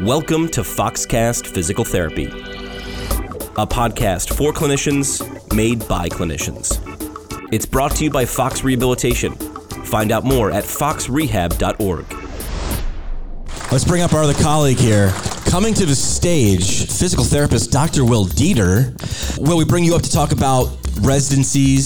Welcome to Foxcast Physical Therapy, a podcast for clinicians made by clinicians. It's brought to you by Fox Rehabilitation. Find out more at foxrehab.org. Let's bring up our other colleague here. Coming to the stage, physical therapist Dr. Will Dieter. Will, we bring you up to talk about residencies.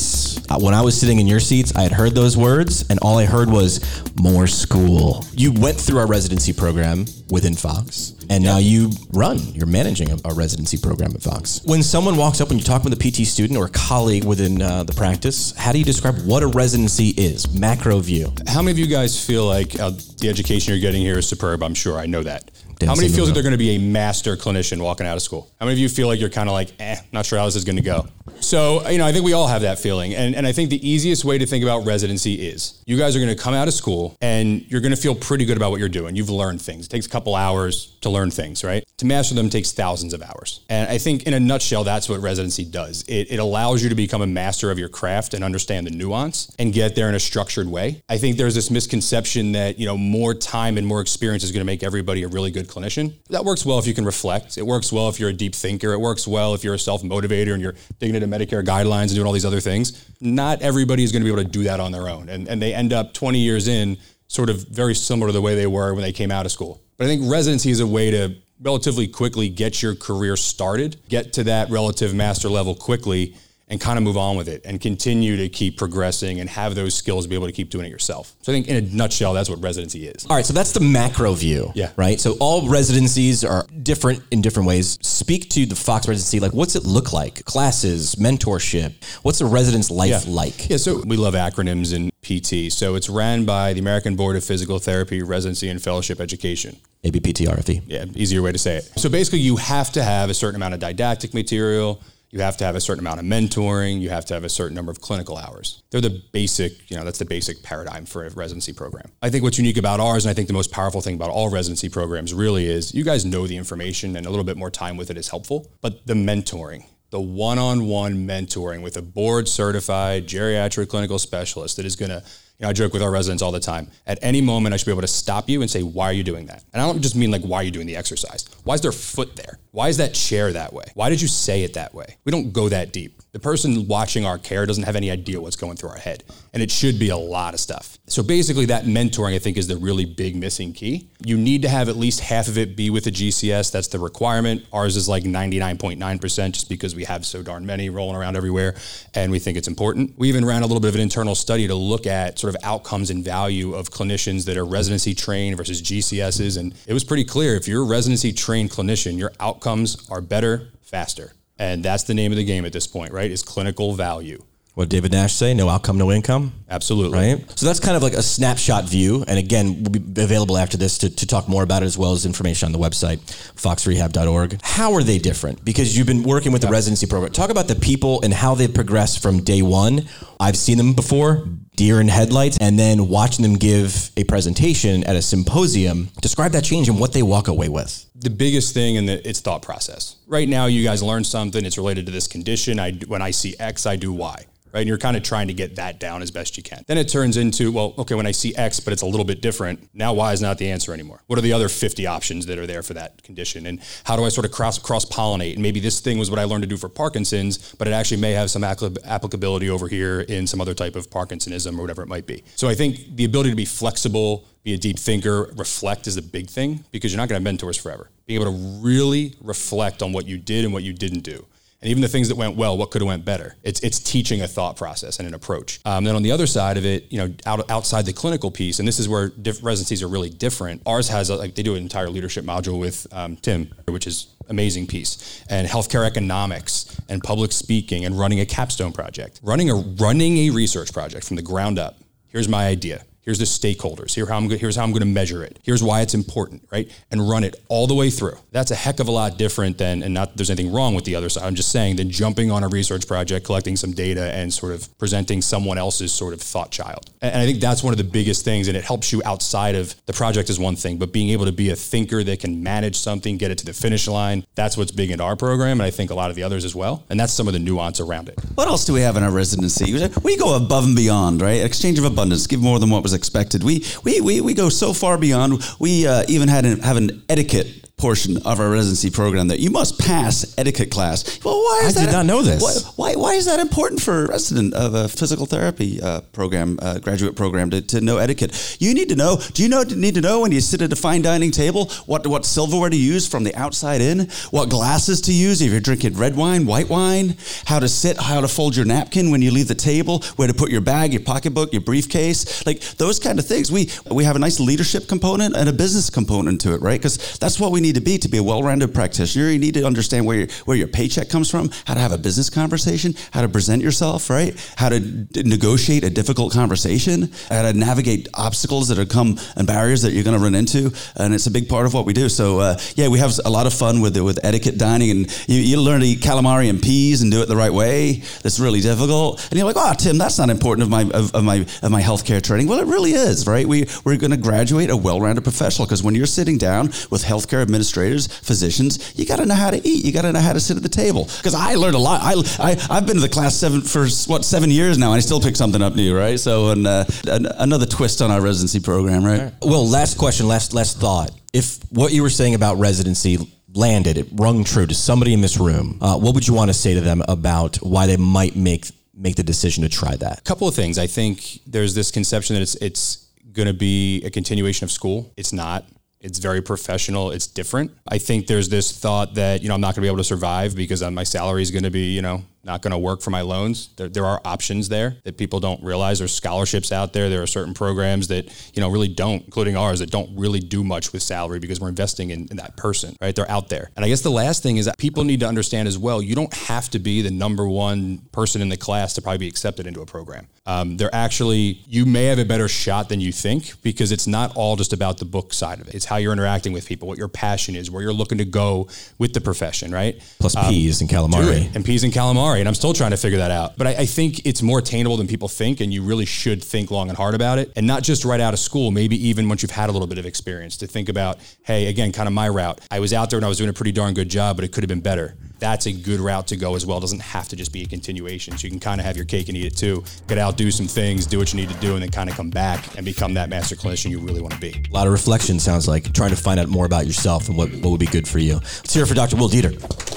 When I was sitting in your seats, I had heard those words, and all I heard was more school. You went through our residency program within Fox, and now you run, you're managing a, a residency program at Fox. When someone walks up and you talk with a PT student or a colleague within uh, the practice, how do you describe what a residency is? Macro view. How many of you guys feel like uh, the education you're getting here is superb? I'm sure I know that. How many say feel no. like they're going to be a master clinician walking out of school? How many of you feel like you're kind of like, eh, not sure how this is going to go? So, you know, I think we all have that feeling. And, and I think the easiest way to think about residency is you guys are going to come out of school and you're going to feel pretty good about what you're doing. You've learned things. It takes a couple hours to learn things, right? To master them takes thousands of hours. And I think in a nutshell, that's what residency does. It, it allows you to become a master of your craft and understand the nuance and get there in a structured way. I think there's this misconception that, you know, more time and more experience is going to make everybody a really good clinician. That works well if you can reflect. It works well if you're a deep thinker. It works well if you're a self-motivator and you're digging into Medicare guidelines and doing all these other things. Not everybody is going to be able to do that on their own. And, and they end up 20 years in sort of very similar to the way they were when they came out of school. But I think residency is a way to relatively quickly get your career started, get to that relative master level quickly, and kind of move on with it and continue to keep progressing and have those skills to be able to keep doing it yourself. So I think in a nutshell, that's what residency is. All right, so that's the macro view. Yeah. Right. So all residencies are different in different ways. Speak to the Fox residency. Like, what's it look like? Classes, mentorship. What's a resident's life like? Yeah, so we love acronyms in PT. So it's ran by the American Board of Physical Therapy, Residency and Fellowship Education. ABPTRFE. Yeah, easier way to say it. So basically, you have to have a certain amount of didactic material. You have to have a certain amount of mentoring. You have to have a certain number of clinical hours. They're the basic, you know, that's the basic paradigm for a residency program. I think what's unique about ours, and I think the most powerful thing about all residency programs really is you guys know the information and a little bit more time with it is helpful, but the mentoring, the one-on-one mentoring with a board certified geriatric clinical specialist that is going to you know, I joke with our residents all the time. At any moment, I should be able to stop you and say, "Why are you doing that?" And I don't just mean like, "Why are you doing the exercise?" Why is their foot there? Why is that chair that way? Why did you say it that way? We don't go that deep. The person watching our care doesn't have any idea what's going through our head, and it should be a lot of stuff. So basically, that mentoring I think is the really big missing key. You need to have at least half of it be with a GCS. That's the requirement. Ours is like 99.9% just because we have so darn many rolling around everywhere, and we think it's important. We even ran a little bit of an internal study to look at sort of outcomes and value of clinicians that are residency trained versus GCSs, and it was pretty clear. If you're a residency trained clinician, your outcomes are better, faster. And that's the name of the game at this point, right? Is clinical value. What David Nash say? No outcome, no income. Absolutely. Right. So that's kind of like a snapshot view. And again, we'll be available after this to, to talk more about it as well as information on the website, foxrehab.org. How are they different? Because you've been working with the residency program. Talk about the people and how they've progressed from day one. I've seen them before, deer in headlights, and then watching them give a presentation at a symposium. Describe that change and what they walk away with. the biggest thing in the it's thought process. Right now, you guys learn something. It's related to this condition. I when I see X, I do Y. Right, and you're kind of trying to get that down as best you can. Then it turns into well, okay, when I see X, but it's a little bit different. Now Y is not the answer anymore. What are the other 50 options that are there for that condition? And how do I sort of cross cross pollinate? And maybe this thing was what I learned to do for Parkinson's, but it actually may have some applicability over here in some other type of Parkinsonism or whatever it might be. So I think the ability to be flexible, be a deep thinker, reflect is a big thing because you're not going to have mentors forever. Being able to really reflect on what you did and what you didn't do. And even the things that went well, what could have went better? It's it's teaching a thought process and an approach. Um, then on the other side of it, you know, out, outside the clinical piece, and this is where diff- residencies are really different. Ours has a, like they do an entire leadership module with um, Tim, which is amazing piece, and healthcare economics and public speaking and running a capstone project, running a running a research project from the ground up. Here's my idea. Here's the stakeholders. Here how I'm here's how I'm going to measure it. Here's why it's important, right? And run it all the way through. That's a heck of a lot different than, and not there's anything wrong with the other side. I'm just saying than jumping on a research project, collecting some data, and sort of presenting someone else's sort of thought child. And I think that's one of the biggest things, and it helps you outside of the project is one thing, but being able to be a thinker that can manage something, get it to the finish line. That's what's big in our program, and I think a lot of the others as well. And that's some of the nuance around it. What else do we have in our residency? We go above and beyond, right? Exchange of abundance, give more than what was expected. We we we, we go so far beyond. We uh, even had an, have an etiquette portion of our residency program that you must pass etiquette class. Well, why is I that? did not know this. Why, why, why is that important for a resident of a physical therapy uh, program, uh, graduate program, to, to know etiquette? You need to know. Do you know need to know when you sit at a fine dining table what what silverware to use from the outside in, what glasses to use if you're drinking red wine, white wine, how to sit, how to fold your napkin when you leave the table, where to put your bag, your pocketbook, your briefcase, like those kind of things. We we have a nice leadership component and a business component to it, right? Because that's what we need to be to be a well-rounded practitioner. You need to understand where your, where your paycheck comes from, how to have a business conversation, how to present yourself, right? How to d- negotiate a difficult conversation, how to navigate obstacles that have come and barriers that you're going to run into, and it's a big part of what we do. So uh, yeah, we have a lot of fun with with etiquette dining, and you, you learn to eat calamari and peas and do it the right way. That's really difficult, and you're like, oh, Tim, that's not important of my of, of my of my healthcare training. Well, it really is, right? We we're going to graduate a well-rounded professional because when you're sitting down with healthcare administrators, physicians, you got to know how to eat. You got to know how to sit at the table. Because I learned a lot. I, I I've been to the class seven for what seven years now, and I still pick something up new, right? So, and uh, an, another twist on our residency program, right? Well, last question, last last thought. If what you were saying about residency landed, it rung true to somebody in this room, uh, what would you want to say to them about why they might make make the decision to try that? A couple of things. I think there's this conception that it's it's going to be a continuation of school. It's not. It's very professional. It's different. I think there's this thought that you know I'm not going to be able to survive because uh, my salary is going to be you know not going to work for my loans. There, there are options there that people don't realize. There's scholarships out there. There are certain programs that you know really don't, including ours, that don't really do much with salary because we're investing in, in that person. Right? They're out there. And I guess the last thing is that people need to understand as well. You don't have to be the number one person in the class to probably be accepted into a program. Um, they're actually you may have a better shot than you think because it's not all just about the book side of it. It's how you're interacting with people, what your passion is, where you're looking to go with the profession. Right? Plus Um, peas and calamari. and peas and calamari. And I'm still trying to figure that out. But I, I think it's more attainable than people think, and you really should think long and hard about it. And not just right out of school, maybe even once you've had a little bit of experience to think about, hey, again, kind of my route. I was out there and I was doing a pretty darn good job, but it could have been better. That's a good route to go as well. It doesn't have to just be a continuation. So you can kind of have your cake and eat it too. Get out, do some things, do what you need to do, and then kind of come back and become that master clinician you really want to be. A lot of reflection sounds like trying to find out more about yourself and what, what would be good for you. Let's hear it for Dr. Will Dieter.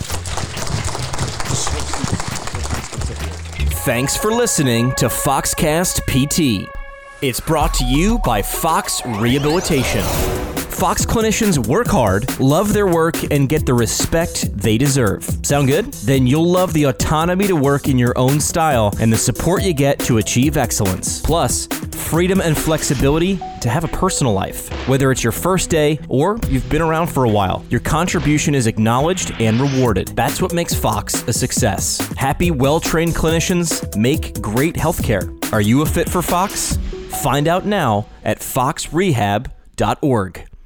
Thanks for listening to Foxcast PT. It's brought to you by Fox Rehabilitation. Fox clinicians work hard, love their work, and get the respect they deserve. Sound good? Then you'll love the autonomy to work in your own style and the support you get to achieve excellence. Plus, freedom and flexibility to have a personal life. Whether it's your first day or you've been around for a while, your contribution is acknowledged and rewarded. That's what makes Fox a success. Happy, well trained clinicians make great healthcare. Are you a fit for Fox? Find out now at foxrehab.org.